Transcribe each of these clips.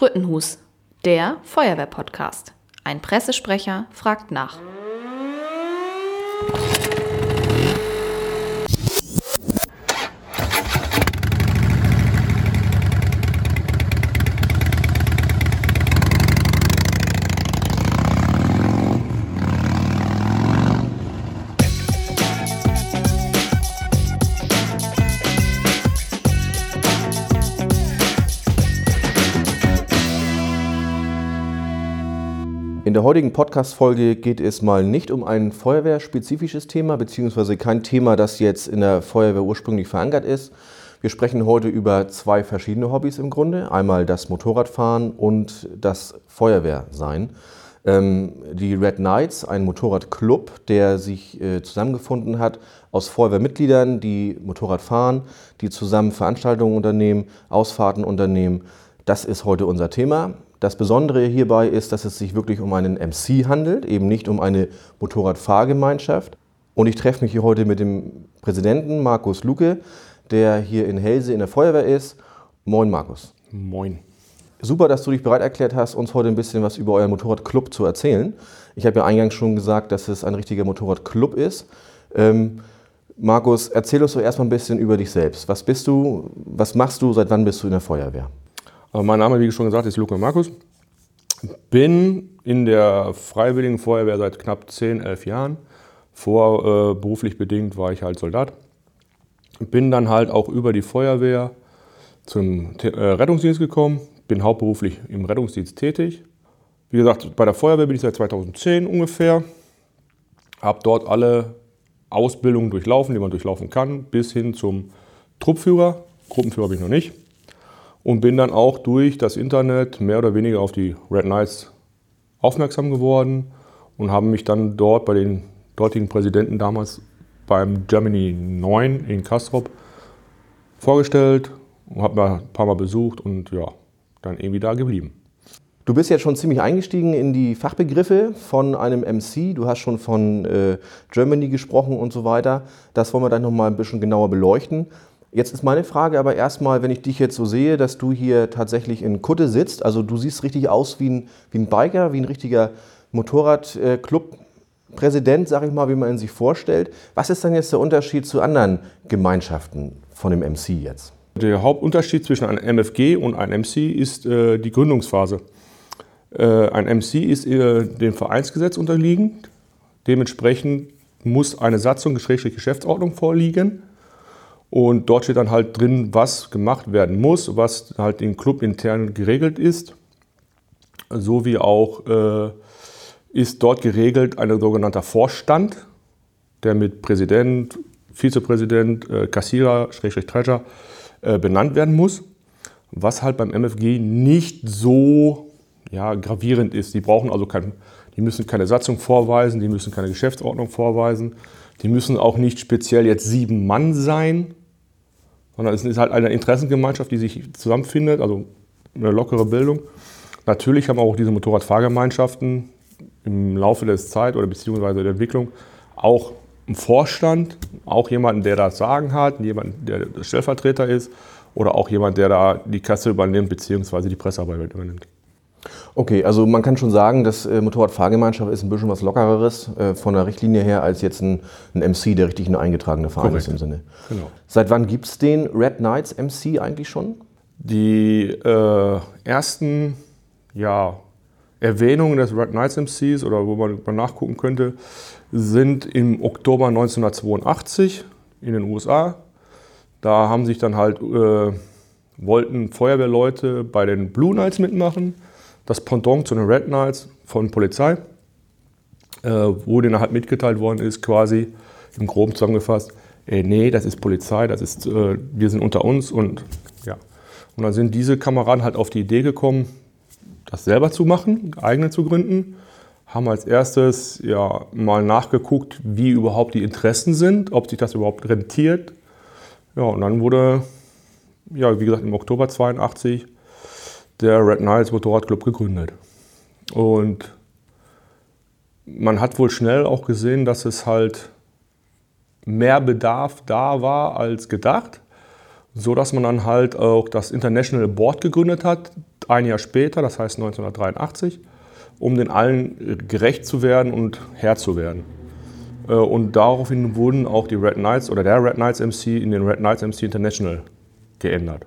Sprüttenhus, der Feuerwehr-Podcast. Ein Pressesprecher fragt nach. Der heutigen Podcast-Folge geht es mal nicht um ein feuerwehrspezifisches Thema, beziehungsweise kein Thema, das jetzt in der Feuerwehr ursprünglich verankert ist. Wir sprechen heute über zwei verschiedene Hobbys im Grunde. Einmal das Motorradfahren und das Feuerwehrsein. Ähm, die Red Knights, ein Motorradclub, der sich äh, zusammengefunden hat aus Feuerwehrmitgliedern, die Motorrad fahren, die zusammen Veranstaltungen unternehmen, Ausfahrten unternehmen. Das ist heute unser Thema. Das Besondere hierbei ist, dass es sich wirklich um einen MC handelt, eben nicht um eine Motorradfahrgemeinschaft. Und ich treffe mich hier heute mit dem Präsidenten Markus Luke, der hier in Helse in der Feuerwehr ist. Moin Markus. Moin. Super, dass du dich bereit erklärt hast, uns heute ein bisschen was über euren Motorradclub zu erzählen. Ich habe ja eingangs schon gesagt, dass es ein richtiger Motorradclub ist. Ähm, Markus, erzähl uns doch erstmal ein bisschen über dich selbst. Was bist du, was machst du, seit wann bist du in der Feuerwehr? Mein Name, wie schon gesagt, ist Luca Markus. Bin in der Freiwilligen Feuerwehr seit knapp 10, 11 Jahren. Vor äh, beruflich bedingt war ich halt Soldat. Bin dann halt auch über die Feuerwehr zum äh, Rettungsdienst gekommen. Bin hauptberuflich im Rettungsdienst tätig. Wie gesagt, bei der Feuerwehr bin ich seit 2010 ungefähr. Habe dort alle Ausbildungen durchlaufen, die man durchlaufen kann, bis hin zum Truppführer. Gruppenführer bin ich noch nicht und bin dann auch durch das Internet mehr oder weniger auf die Red Knights aufmerksam geworden und habe mich dann dort bei den dortigen Präsidenten damals beim Germany 9 in Kastrop vorgestellt und habe mal ein paar Mal besucht und ja, dann irgendwie da geblieben. Du bist jetzt schon ziemlich eingestiegen in die Fachbegriffe von einem MC. Du hast schon von äh, Germany gesprochen und so weiter. Das wollen wir dann nochmal ein bisschen genauer beleuchten. Jetzt ist meine Frage aber erstmal, wenn ich dich jetzt so sehe, dass du hier tatsächlich in Kutte sitzt, also du siehst richtig aus wie ein, wie ein Biker, wie ein richtiger Motorradclub-Präsident, sag ich mal, wie man ihn sich vorstellt. Was ist dann jetzt der Unterschied zu anderen Gemeinschaften von dem MC jetzt? Der Hauptunterschied zwischen einem MFG und einem MC ist äh, die Gründungsphase. Äh, ein MC ist äh, dem Vereinsgesetz unterliegend. Dementsprechend muss eine Satzung, Geschäftsordnung vorliegen und dort steht dann halt drin, was gemacht werden muss, was halt im Club intern geregelt ist. So wie auch äh, ist dort geregelt ein sogenannter Vorstand, der mit Präsident, Vizepräsident, äh, Kassierer, Schrägstrich Treasure äh, benannt werden muss. Was halt beim MFG nicht so ja, gravierend ist. Die brauchen also kein, die müssen keine Satzung vorweisen, die müssen keine Geschäftsordnung vorweisen, die müssen auch nicht speziell jetzt sieben Mann sein, sondern es ist halt eine Interessengemeinschaft, die sich zusammenfindet, also eine lockere Bildung. Natürlich haben auch diese Motorradfahrgemeinschaften im Laufe der Zeit oder beziehungsweise der Entwicklung auch einen Vorstand, auch jemanden, der das Sagen hat, jemanden, der Stellvertreter ist oder auch jemand, der da die Kasse übernimmt beziehungsweise die Pressearbeit übernimmt. Okay, also man kann schon sagen, dass äh, Motorradfahrgemeinschaft ist ein bisschen was Lockereres äh, von der Richtlinie her als jetzt ein, ein MC, der richtig ein eingetragener Verein Korrekt. ist im Sinne. Genau. Seit wann gibt es den Red Knights MC eigentlich schon? Die äh, ersten ja, Erwähnungen des Red Knights MCs oder wo man mal nachgucken könnte, sind im Oktober 1982 in den USA. Da haben sich dann halt, äh, wollten Feuerwehrleute bei den Blue Knights mitmachen das Pendant zu den Red Knights von Polizei, äh, wo denen halt mitgeteilt worden ist, quasi im Groben zusammengefasst, ey, nee, das ist Polizei, das ist, äh, wir sind unter uns und ja. Und dann sind diese Kameraden halt auf die Idee gekommen, das selber zu machen, eigene zu gründen, haben als erstes ja mal nachgeguckt, wie überhaupt die Interessen sind, ob sich das überhaupt rentiert. Ja, und dann wurde, ja, wie gesagt, im Oktober 82 der Red Knights Motorradclub gegründet. Und man hat wohl schnell auch gesehen, dass es halt mehr Bedarf da war als gedacht, so dass man dann halt auch das International Board gegründet hat, ein Jahr später, das heißt 1983, um den allen gerecht zu werden und Herr zu werden. Äh, und daraufhin wurden auch die Red Knights oder der Red Knights MC in den Red Knights MC International geändert.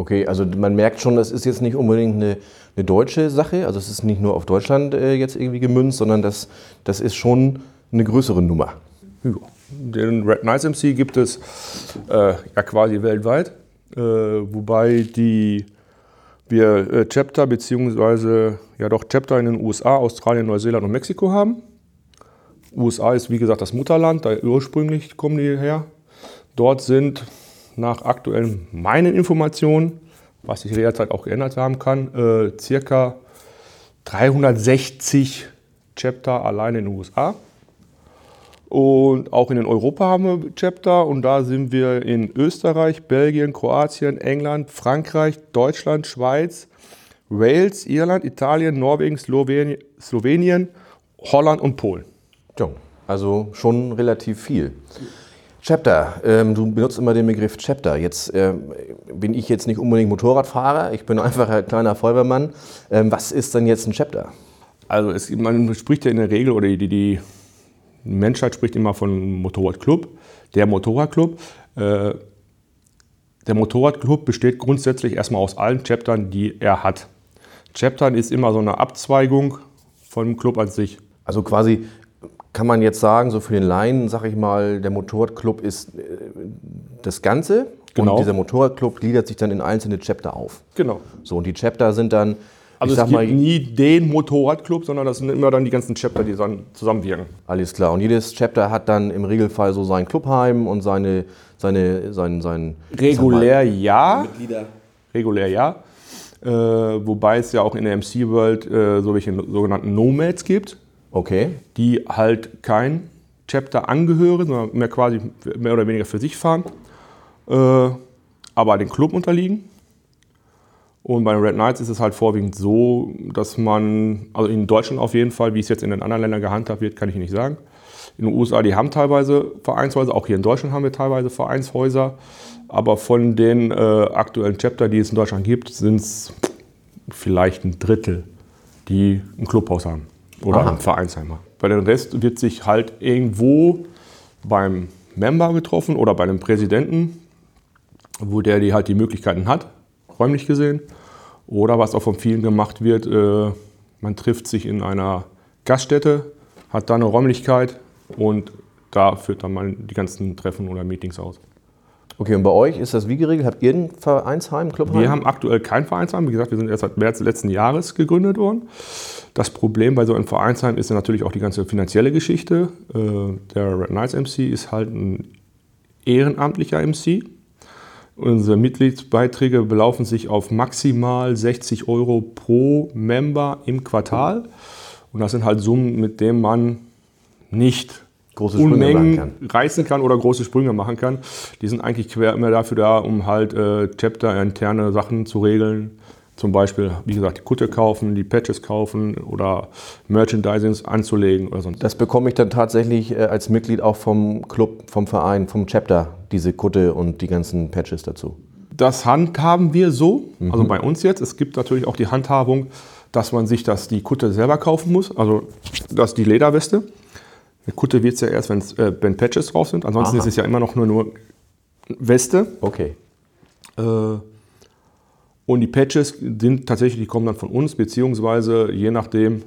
Okay, also man merkt schon, das ist jetzt nicht unbedingt eine, eine deutsche Sache. Also es ist nicht nur auf Deutschland äh, jetzt irgendwie gemünzt, sondern das, das ist schon eine größere Nummer. Ja. Den Red Knights MC gibt es äh, ja quasi weltweit, äh, wobei die wir äh, Chapter beziehungsweise ja doch Chapter in den USA, Australien, Neuseeland und Mexiko haben. USA ist wie gesagt das Mutterland, da ursprünglich kommen die her. Dort sind nach aktuellen meinen Informationen, was sich jederzeit auch geändert haben kann, äh, circa 360 Chapter allein in den USA. Und auch in Europa haben wir Chapter und da sind wir in Österreich, Belgien, Kroatien, England, Frankreich, Deutschland, Schweiz, Wales, Irland, Italien, Norwegen, Slowenien, Slowenien Holland und Polen. Also schon relativ viel. Chapter, ähm, du benutzt immer den Begriff Chapter. Jetzt äh, bin ich jetzt nicht unbedingt Motorradfahrer, ich bin einfach ein kleiner Feuerwehrmann. Ähm, was ist denn jetzt ein Chapter? Also es, man spricht ja in der Regel, oder die, die Menschheit spricht immer von Motorradclub, der Motorradclub. Äh, der Motorradclub besteht grundsätzlich erstmal aus allen Chaptern, die er hat. Chaptern ist immer so eine Abzweigung vom Club an sich. Also quasi kann man jetzt sagen, so für den Laien, sag ich mal, der Motorradclub ist äh, das Ganze Genau. und dieser Motorradclub gliedert sich dann in einzelne Chapter auf. Genau. So, und die Chapter sind dann, Also ich es sag gibt mal, nie den Motorradclub, sondern das sind immer dann die ganzen Chapter, die dann zusammenwirken. alles klar. Und jedes Chapter hat dann im Regelfall so sein Clubheim und seine, seine, sein, sein Regulär ja. Mitglieder. Regulär ja. Äh, wobei es ja auch in der MC-World äh, so welche sogenannten Nomads gibt, Okay. die halt kein Chapter angehören, sondern mehr quasi mehr oder weniger für sich fahren, äh, aber den Club unterliegen. Und bei den Red Knights ist es halt vorwiegend so, dass man, also in Deutschland auf jeden Fall, wie es jetzt in den anderen Ländern gehandhabt wird, kann ich nicht sagen. In den USA, die haben teilweise Vereinshäuser, auch hier in Deutschland haben wir teilweise Vereinshäuser, aber von den äh, aktuellen Chapter, die es in Deutschland gibt, sind es vielleicht ein Drittel, die ein Clubhaus haben oder Aha. ein Vereinsheim haben. Bei den Rest wird sich halt irgendwo beim Member getroffen oder bei einem Präsidenten, wo der die halt die Möglichkeiten hat, räumlich gesehen. Oder was auch von vielen gemacht wird, äh, man trifft sich in einer Gaststätte, hat da eine Räumlichkeit und da führt dann mal die ganzen Treffen oder Meetings aus. Okay, und bei euch ist das wie geregelt? Habt ihr ein Vereinsheim, Clubheim? Wir haben aktuell kein Vereinsheim. Wie gesagt, wir sind erst seit März letzten Jahres gegründet worden. Das Problem bei so einem Vereinsheim ist natürlich auch die ganze finanzielle Geschichte. Äh, Der Red Knights MC ist halt ein ehrenamtlicher MC. Unsere Mitgliedsbeiträge belaufen sich auf maximal 60 Euro pro Member im Quartal. Und das sind halt Summen, mit denen man nicht Große Sprünge Unmengen machen reißen kann oder große Sprünge machen kann. Die sind eigentlich quer immer dafür da, um halt äh, Chapter-interne Sachen zu regeln. Zum Beispiel, wie gesagt, die Kutte kaufen, die Patches kaufen oder Merchandisings anzulegen oder sonst. Das bekomme ich dann tatsächlich äh, als Mitglied auch vom Club, vom Verein, vom Chapter, diese Kutte und die ganzen Patches dazu. Das handhaben wir so, also bei uns jetzt. Es gibt natürlich auch die Handhabung, dass man sich das, die Kutte selber kaufen muss, also das die Lederweste. Eine Kutte wird es ja erst, wenn's, äh, wenn Patches drauf sind. Ansonsten Aha. ist es ja immer noch nur, nur Weste. Okay. Äh, und die Patches sind tatsächlich, die kommen dann von uns, beziehungsweise je nachdem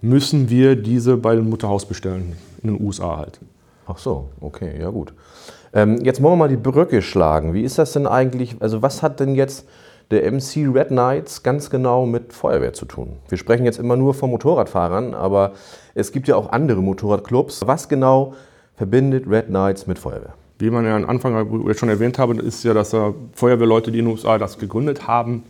müssen wir diese bei dem Mutterhaus bestellen, in den USA halt. Ach so, okay, ja gut. Ähm, jetzt wollen wir mal die Brücke schlagen. Wie ist das denn eigentlich? Also, was hat denn jetzt der MC Red Knights ganz genau mit Feuerwehr zu tun? Wir sprechen jetzt immer nur von Motorradfahrern, aber es gibt ja auch andere Motorradclubs. Was genau verbindet Red Knights mit Feuerwehr? Wie man ja am Anfang schon erwähnt habe, ist ja, dass da Feuerwehrleute, die in den USA das gegründet haben.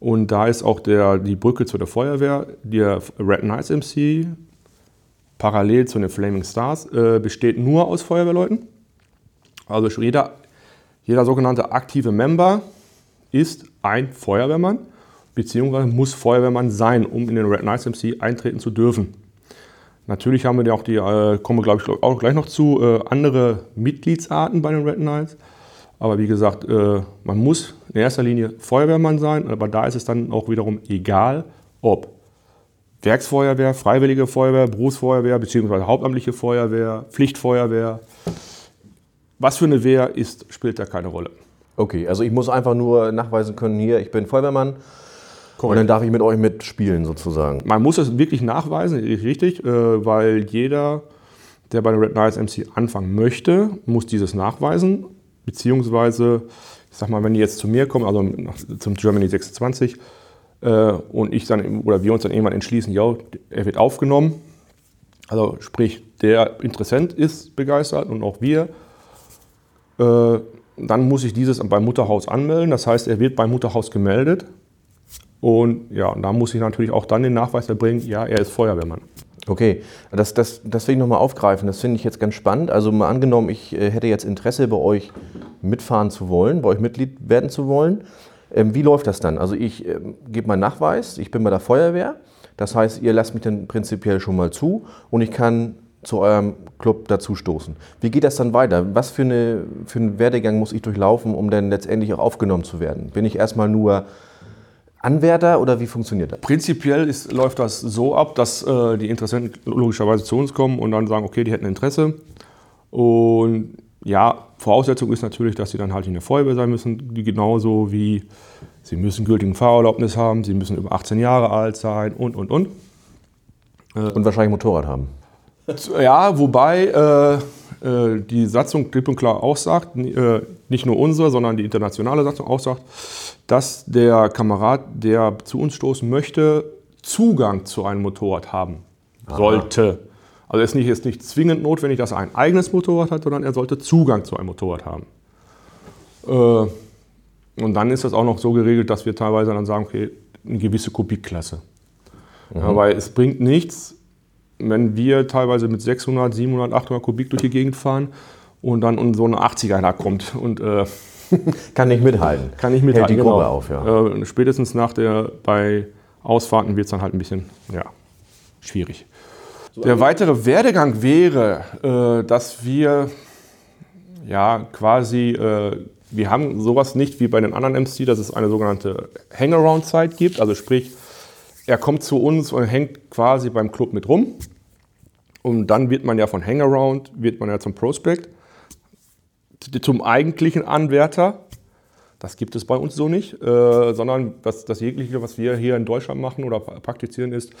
Und da ist auch der, die Brücke zu der Feuerwehr. Der Red Knights MC, parallel zu den Flaming Stars, äh, besteht nur aus Feuerwehrleuten. Also jeder, jeder sogenannte aktive Member ist ein Feuerwehrmann, beziehungsweise muss Feuerwehrmann sein, um in den Red Knights MC eintreten zu dürfen. Natürlich haben wir ja auch die, äh, kommen wir glaube ich auch gleich noch zu, äh, andere Mitgliedsarten bei den Red Knights. Aber wie gesagt, äh, man muss in erster Linie Feuerwehrmann sein, aber da ist es dann auch wiederum egal, ob Werksfeuerwehr, Freiwillige Feuerwehr, Berufsfeuerwehr bzw. hauptamtliche Feuerwehr, Pflichtfeuerwehr. Was für eine Wehr ist, spielt da keine Rolle. Okay, also ich muss einfach nur nachweisen können, hier, ich bin Feuerwehrmann. Korrekt. Und dann darf ich mit euch mitspielen sozusagen. Man muss es wirklich nachweisen, richtig, äh, weil jeder, der bei den Red Knights MC anfangen möchte, muss dieses nachweisen. Beziehungsweise, ich sag mal, wenn die jetzt zu mir kommen, also zum Germany 26, äh, und ich dann oder wir uns dann irgendwann entschließen, ja, er wird aufgenommen. Also sprich, der Interessent ist begeistert und auch wir. Äh, dann muss ich dieses beim Mutterhaus anmelden. Das heißt, er wird beim Mutterhaus gemeldet. Und ja, da muss ich natürlich auch dann den Nachweis erbringen, ja, er ist Feuerwehrmann. Okay, das, das, das will ich nochmal aufgreifen. Das finde ich jetzt ganz spannend. Also mal angenommen, ich äh, hätte jetzt Interesse, bei euch mitfahren zu wollen, bei euch Mitglied werden zu wollen. Ähm, wie läuft das dann? Also ich ähm, gebe meinen Nachweis, ich bin bei der Feuerwehr. Das heißt, ihr lasst mich dann prinzipiell schon mal zu und ich kann zu eurem Club dazu stoßen. Wie geht das dann weiter? Was für, eine, für einen Werdegang muss ich durchlaufen, um dann letztendlich auch aufgenommen zu werden? Bin ich erstmal nur Anwärter oder wie funktioniert das? Prinzipiell ist, läuft das so ab, dass äh, die Interessenten logischerweise zu uns kommen und dann sagen, okay, die hätten Interesse. Und ja, Voraussetzung ist natürlich, dass sie dann halt in der Feuerwehr sein müssen, genauso wie sie müssen gültigen Fahrerlaubnis haben, sie müssen über 18 Jahre alt sein und, und, und. Und wahrscheinlich Motorrad haben. Ja, wobei äh, äh, die Satzung klipp und klar auch sagt, äh, nicht nur unsere, sondern die internationale Satzung auch sagt, dass der Kamerad, der zu uns stoßen möchte, Zugang zu einem Motorrad haben sollte. Aha. Also es ist nicht, ist nicht zwingend notwendig, dass er ein eigenes Motorrad hat, sondern er sollte Zugang zu einem Motorrad haben. Äh, und dann ist das auch noch so geregelt, dass wir teilweise dann sagen, okay, eine gewisse Kubikklasse. Mhm. Ja, weil es bringt nichts, wenn wir teilweise mit 600, 700, 800 Kubik durch die Gegend fahren und dann so eine 80er da kommt und äh, kann nicht mithalten. Kann nicht mithalten. Hält die Gruppe genau. auf, ja. Äh, spätestens nach der bei Ausfahrten wird es dann halt ein bisschen ja, schwierig. Der weitere Werdegang wäre, äh, dass wir ja quasi, äh, wir haben sowas nicht wie bei den anderen MC, dass es eine sogenannte Hangaround-Zeit gibt. Also sprich, er kommt zu uns und hängt quasi beim Club mit rum. Und dann wird man ja von Hangaround, wird man ja zum Prospect, zum eigentlichen Anwärter. Das gibt es bei uns so nicht, äh, sondern das, das jegliche, was wir hier in Deutschland machen oder praktizieren, ist,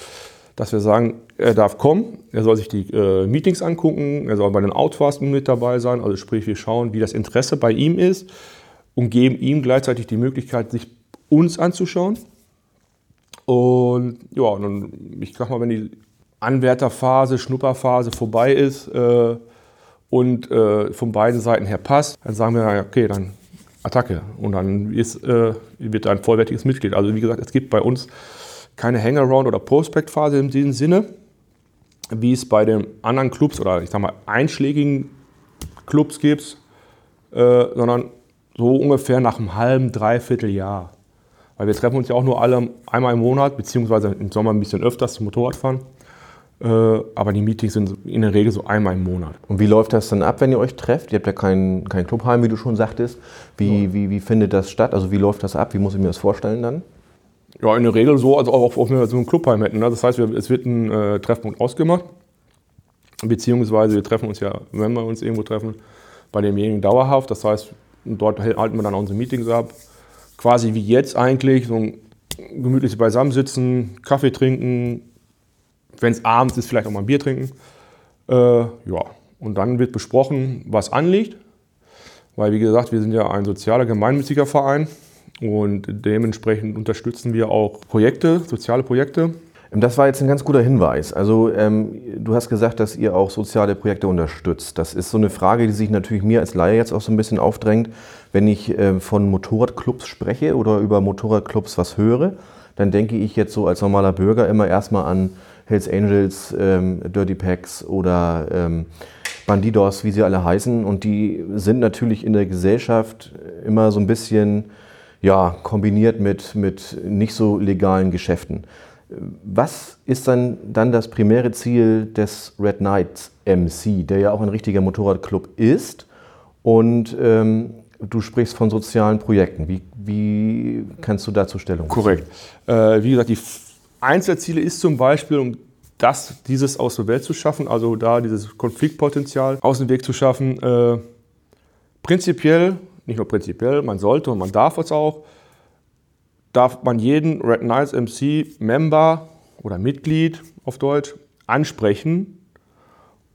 dass wir sagen, er darf kommen, er soll sich die äh, Meetings angucken, er soll bei den Outfasten mit dabei sein. Also sprich, wir schauen, wie das Interesse bei ihm ist und geben ihm gleichzeitig die Möglichkeit, sich uns anzuschauen. Und ja, und ich sag mal, wenn die Anwärterphase, Schnupperphase vorbei ist äh, und äh, von beiden Seiten her passt, dann sagen wir, okay, dann Attacke. Und dann ist, äh, wird ein vollwertiges Mitglied. Also wie gesagt, es gibt bei uns keine Hangaround- oder Prospect-Phase in diesem Sinne, wie es bei den anderen Clubs oder ich sag mal einschlägigen Clubs gibt, äh, sondern so ungefähr nach einem halben, dreiviertel Jahr. Weil wir treffen uns ja auch nur alle einmal im Monat, beziehungsweise im Sommer ein bisschen öfters zum Motorradfahren. Äh, aber die Meetings sind in der Regel so einmal im Monat. Und wie läuft das dann ab, wenn ihr euch trefft? Ihr habt ja kein, kein Clubheim, wie du schon sagtest. Wie, ja. wie, wie findet das statt? Also wie läuft das ab? Wie muss ich mir das vorstellen dann? Ja, in der Regel so, als auch wenn wir so ein Clubheim hätten. Ne? Das heißt, es wird ein äh, Treffpunkt ausgemacht. Beziehungsweise wir treffen uns ja, wenn wir uns irgendwo treffen, bei demjenigen dauerhaft. Das heißt, dort halten wir dann unsere Meetings ab. Quasi wie jetzt eigentlich, so ein gemütliches Beisammensitzen, Kaffee trinken, wenn es abends ist, vielleicht auch mal ein Bier trinken. Äh, ja, und dann wird besprochen, was anliegt. Weil, wie gesagt, wir sind ja ein sozialer, gemeinnütziger Verein. Und dementsprechend unterstützen wir auch Projekte, soziale Projekte. Das war jetzt ein ganz guter Hinweis. Also ähm, du hast gesagt, dass ihr auch soziale Projekte unterstützt. Das ist so eine Frage, die sich natürlich mir als Laie jetzt auch so ein bisschen aufdrängt. Wenn ich äh, von Motorradclubs spreche oder über Motorradclubs was höre, dann denke ich jetzt so als normaler Bürger immer erstmal an Hells Angels, ähm, Dirty Packs oder ähm, Bandidos, wie sie alle heißen. Und die sind natürlich in der Gesellschaft immer so ein bisschen ja, kombiniert mit, mit nicht so legalen Geschäften. Was ist dann, dann das primäre Ziel des Red Knights MC, der ja auch ein richtiger Motorradclub ist? Und ähm, Du sprichst von sozialen Projekten. Wie, wie kannst du dazu Stellung Korrekt. Äh, wie gesagt, die Einzelziele ist zum Beispiel, um das, dieses aus der Welt zu schaffen, also da dieses Konfliktpotenzial aus dem Weg zu schaffen. Äh, prinzipiell, nicht nur prinzipiell, man sollte und man darf es auch, darf man jeden Red Knights MC Member oder Mitglied auf Deutsch ansprechen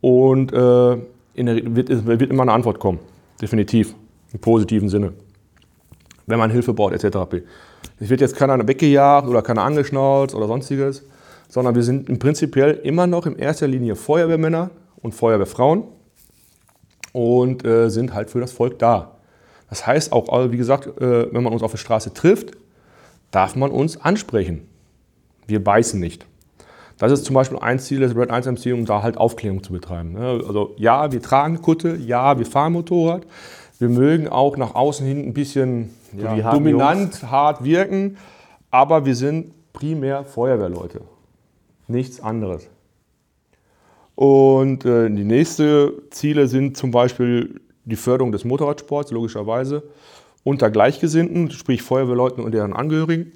und äh, der, wird, wird immer eine Antwort kommen. Definitiv. Im positiven Sinne. Wenn man Hilfe braucht, etc. Es wird jetzt keiner weggejagt oder keiner angeschnauzt oder sonstiges, sondern wir sind im prinzipiell immer noch in erster Linie Feuerwehrmänner und Feuerwehrfrauen und äh, sind halt für das Volk da. Das heißt auch, wie gesagt, äh, wenn man uns auf der Straße trifft, darf man uns ansprechen. Wir beißen nicht. Das ist zum Beispiel ein Ziel des Red 1 MC, um da halt Aufklärung zu betreiben. Ne? Also ja, wir tragen Kutte, ja, wir fahren Motorrad, wir mögen auch nach außen hin ein bisschen ja, dominant, Jungs. hart wirken, aber wir sind primär Feuerwehrleute. Nichts anderes. Und äh, die nächsten Ziele sind zum Beispiel die Förderung des Motorradsports, logischerweise, unter Gleichgesinnten, sprich Feuerwehrleuten und deren Angehörigen.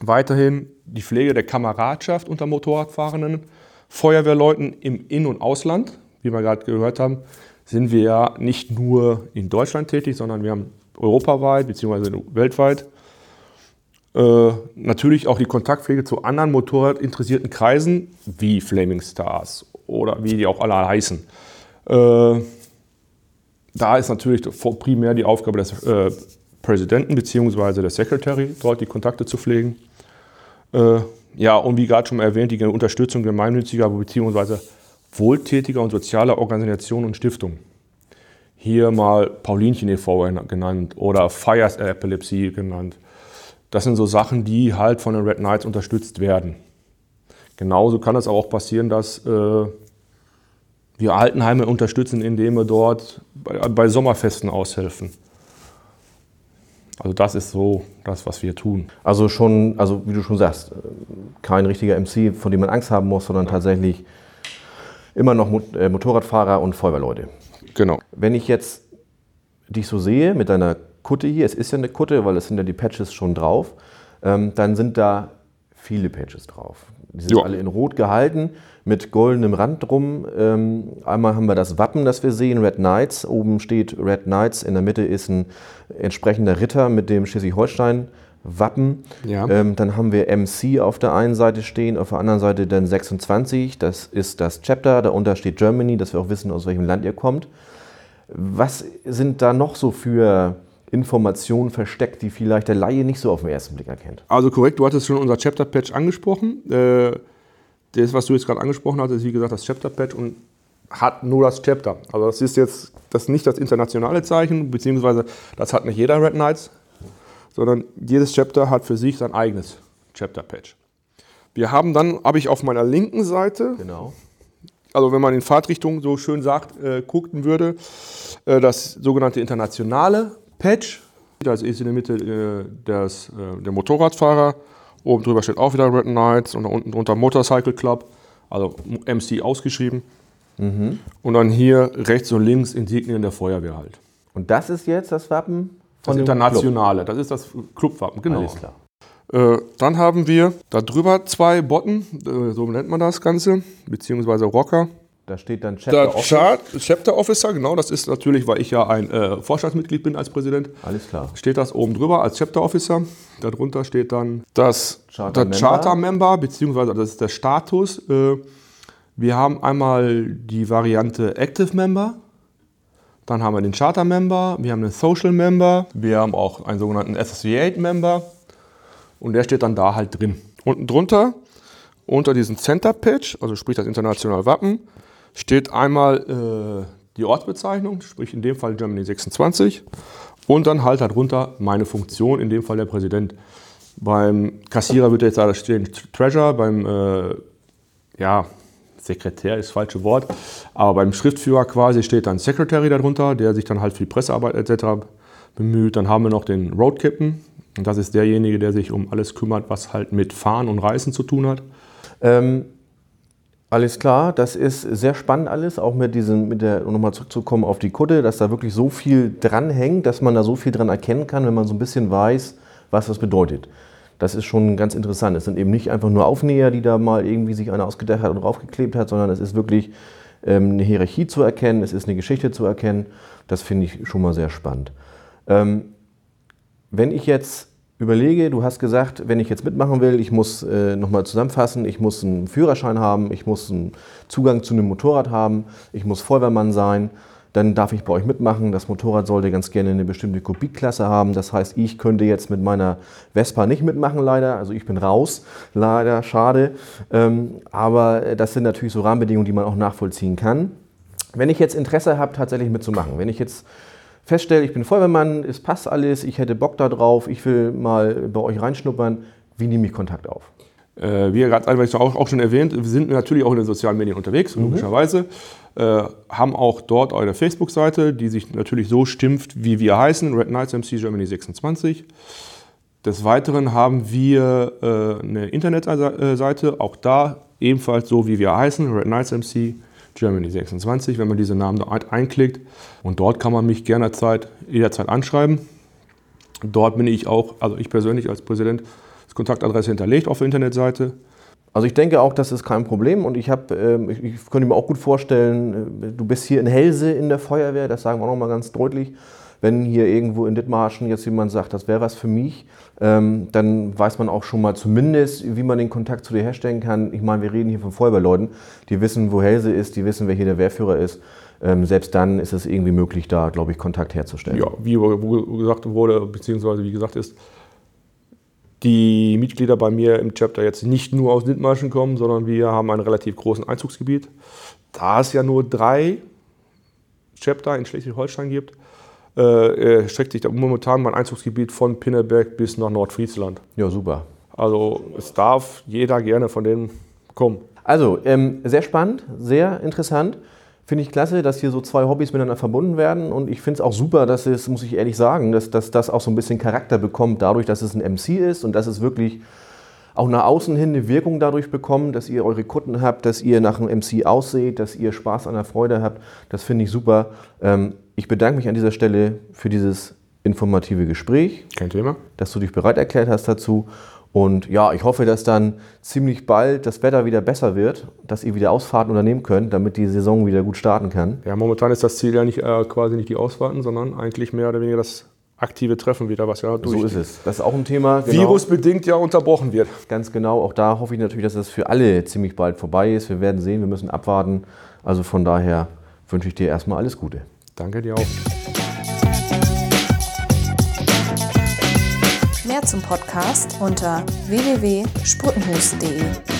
Weiterhin die Pflege der Kameradschaft unter Motorradfahrenden, Feuerwehrleuten im In- und Ausland, wie wir gerade gehört haben sind wir ja nicht nur in Deutschland tätig, sondern wir haben europaweit bzw. weltweit äh, natürlich auch die Kontaktpflege zu anderen motorradinteressierten Kreisen wie Flaming Stars oder wie die auch alle heißen. Äh, da ist natürlich primär die Aufgabe des äh, Präsidenten bzw. des Secretary, dort die Kontakte zu pflegen. Äh, ja, und wie gerade schon erwähnt, die Unterstützung gemeinnütziger bzw wohltätiger und sozialer Organisationen und Stiftungen. Hier mal Paulinchen e.V. genannt oder Fires Epilepsy genannt. Das sind so Sachen, die halt von den Red Knights unterstützt werden. Genauso kann es auch passieren, dass äh, wir Altenheime unterstützen, indem wir dort bei, bei Sommerfesten aushelfen. Also das ist so das, was wir tun. Also schon, also wie du schon sagst, kein richtiger MC, von dem man Angst haben muss, sondern tatsächlich immer noch äh, Motorradfahrer und Feuerwehrleute. Genau. Wenn ich jetzt dich so sehe mit deiner Kutte hier, es ist ja eine Kutte, weil es sind ja die Patches schon drauf, ähm, dann sind da viele Patches drauf. Die sind jo. alle in Rot gehalten mit goldenem Rand drum. Ähm, einmal haben wir das Wappen, das wir sehen, Red Knights. Oben steht Red Knights, in der Mitte ist ein entsprechender Ritter mit dem Schleswig-Holstein Wappen. Ja. Ähm, dann haben wir MC auf der einen Seite stehen, auf der anderen Seite dann 26. Das ist das Chapter. Darunter steht Germany, dass wir auch wissen, aus welchem Land ihr kommt. Was sind da noch so für Informationen versteckt, die vielleicht der Laie nicht so auf den ersten Blick erkennt? Also korrekt, du hattest schon unser Chapter-Patch angesprochen. Äh, das, was du jetzt gerade angesprochen hast, ist wie gesagt das Chapter-Patch und hat nur das Chapter. Also das ist jetzt das ist nicht das internationale Zeichen, beziehungsweise das hat nicht jeder Red Knights sondern jedes Chapter hat für sich sein eigenes Chapter-Patch. Wir haben dann, habe ich auf meiner linken Seite, genau. also wenn man in Fahrtrichtung so schön sagt, äh, gucken würde, äh, das sogenannte internationale Patch. Also ist in der Mitte äh, das, äh, der Motorradfahrer. Oben drüber steht auch wieder Red Knights und da unten drunter Motorcycle Club, also MC ausgeschrieben. Mhm. Und dann hier rechts und links Insignien der Feuerwehr halt. Und das ist jetzt das Wappen das Internationale, das ist das Clubwappen, genau. Alles klar. Äh, dann haben wir da drüber zwei Botten, äh, so nennt man das Ganze, beziehungsweise Rocker. Da steht dann Chapter da Officer. Chapter Officer, genau, das ist natürlich, weil ich ja ein äh, Vorstandsmitglied bin als Präsident. Alles klar. Steht das oben drüber als Chapter Officer. Darunter steht dann das Charter, Member. Charter Member, beziehungsweise das ist der Status. Äh, wir haben einmal die Variante Active Member. Dann haben wir den Charter-Member, wir haben einen Social-Member, wir haben auch einen sogenannten Associate-Member und der steht dann da halt drin. Unten drunter, unter diesem Center-Patch, also sprich das internationale Wappen, steht einmal äh, die Ortsbezeichnung, sprich in dem Fall Germany 26 und dann halt darunter meine Funktion, in dem Fall der Präsident. Beim Kassierer wird jetzt da stehen Treasure, beim äh, ja, Sekretär ist das falsche Wort, aber beim Schriftführer quasi steht dann Secretary darunter, der sich dann halt für die Pressearbeit etc. bemüht. Dann haben wir noch den Road Captain, das ist derjenige, der sich um alles kümmert, was halt mit Fahren und Reisen zu tun hat. Ähm, Alles klar, das ist sehr spannend alles, auch mit diesem, mit der, um nochmal zurückzukommen auf die Kutte, dass da wirklich so viel dranhängt, dass man da so viel dran erkennen kann, wenn man so ein bisschen weiß, was das bedeutet. Das ist schon ganz interessant. Es sind eben nicht einfach nur Aufnäher, die da mal irgendwie sich einer ausgedacht hat und draufgeklebt hat, sondern es ist wirklich ähm, eine Hierarchie zu erkennen, es ist eine Geschichte zu erkennen. Das finde ich schon mal sehr spannend. Ähm, wenn ich jetzt überlege, du hast gesagt, wenn ich jetzt mitmachen will, ich muss äh, nochmal zusammenfassen, ich muss einen Führerschein haben, ich muss einen Zugang zu einem Motorrad haben, ich muss Feuerwehrmann sein, dann darf ich bei euch mitmachen. Das Motorrad sollte ganz gerne eine bestimmte Kubikklasse haben. Das heißt, ich könnte jetzt mit meiner Vespa nicht mitmachen, leider. Also ich bin raus, leider, schade. Ähm, aber das sind natürlich so Rahmenbedingungen, die man auch nachvollziehen kann. Wenn ich jetzt Interesse habe, tatsächlich mitzumachen, wenn ich jetzt feststelle, ich bin Feuerwehrmann, es passt alles, ich hätte Bock darauf, ich will mal bei euch reinschnuppern, wie nehme ich Kontakt auf? Äh, wie gerade auch, auch schon erwähnt, wir sind natürlich auch in den sozialen Medien unterwegs, mhm. logischerweise. Äh, haben auch dort eine Facebook-Seite, die sich natürlich so stimmt, wie wir heißen, Red Knights MC Germany 26. Des Weiteren haben wir äh, eine Internetseite, auch da ebenfalls so, wie wir heißen, Red Knights MC Germany 26, wenn man diese Namen da einklickt. Und dort kann man mich gerne Zeit, jederzeit anschreiben. Dort bin ich auch, also ich persönlich als Präsident, das Kontaktadresse hinterlegt auf der Internetseite. Also ich denke auch, das ist kein Problem und ich, hab, äh, ich, ich könnte mir auch gut vorstellen, äh, du bist hier in Helse in der Feuerwehr, das sagen wir auch nochmal ganz deutlich. Wenn hier irgendwo in Dithmarschen jetzt jemand sagt, das wäre was für mich, ähm, dann weiß man auch schon mal zumindest, wie man den Kontakt zu dir herstellen kann. Ich meine, wir reden hier von Feuerwehrleuten, die wissen, wo Helse ist, die wissen, wer hier der Wehrführer ist. Ähm, selbst dann ist es irgendwie möglich, da, glaube ich, Kontakt herzustellen. Ja, wie gesagt wurde, beziehungsweise wie gesagt ist, die Mitglieder bei mir im Chapter jetzt nicht nur aus Dithmarschen kommen, sondern wir haben einen relativ großen Einzugsgebiet. Da es ja nur drei Chapter in Schleswig-Holstein gibt, äh, streckt sich da momentan mein Einzugsgebiet von Pinneberg bis nach Nordfriesland. Ja, super. Also es darf jeder gerne von denen kommen. Also ähm, sehr spannend, sehr interessant. Finde ich klasse, dass hier so zwei Hobbys miteinander verbunden werden. Und ich finde es auch super, dass es, muss ich ehrlich sagen, dass, dass das auch so ein bisschen Charakter bekommt, dadurch, dass es ein MC ist und dass es wirklich auch nach außen hin eine Wirkung dadurch bekommt, dass ihr eure Kunden habt, dass ihr nach einem MC ausseht, dass ihr Spaß an der Freude habt. Das finde ich super. Ähm, ich bedanke mich an dieser Stelle für dieses informative Gespräch. Kein Thema. Dass du dich bereit erklärt hast dazu. Und ja, ich hoffe, dass dann ziemlich bald das Wetter wieder besser wird, dass ihr wieder Ausfahrten unternehmen könnt, damit die Saison wieder gut starten kann. Ja, momentan ist das Ziel ja nicht äh, quasi nicht die Ausfahrten, sondern eigentlich mehr oder weniger das aktive Treffen wieder, was ja durch. So ist es. Das ist auch ein Thema. Genau. Virusbedingt ja unterbrochen wird. Ganz genau. Auch da hoffe ich natürlich, dass das für alle ziemlich bald vorbei ist. Wir werden sehen, wir müssen abwarten. Also von daher wünsche ich dir erstmal alles Gute. Danke dir auch. Mehr zum Podcast unter www.sputtenhus.de.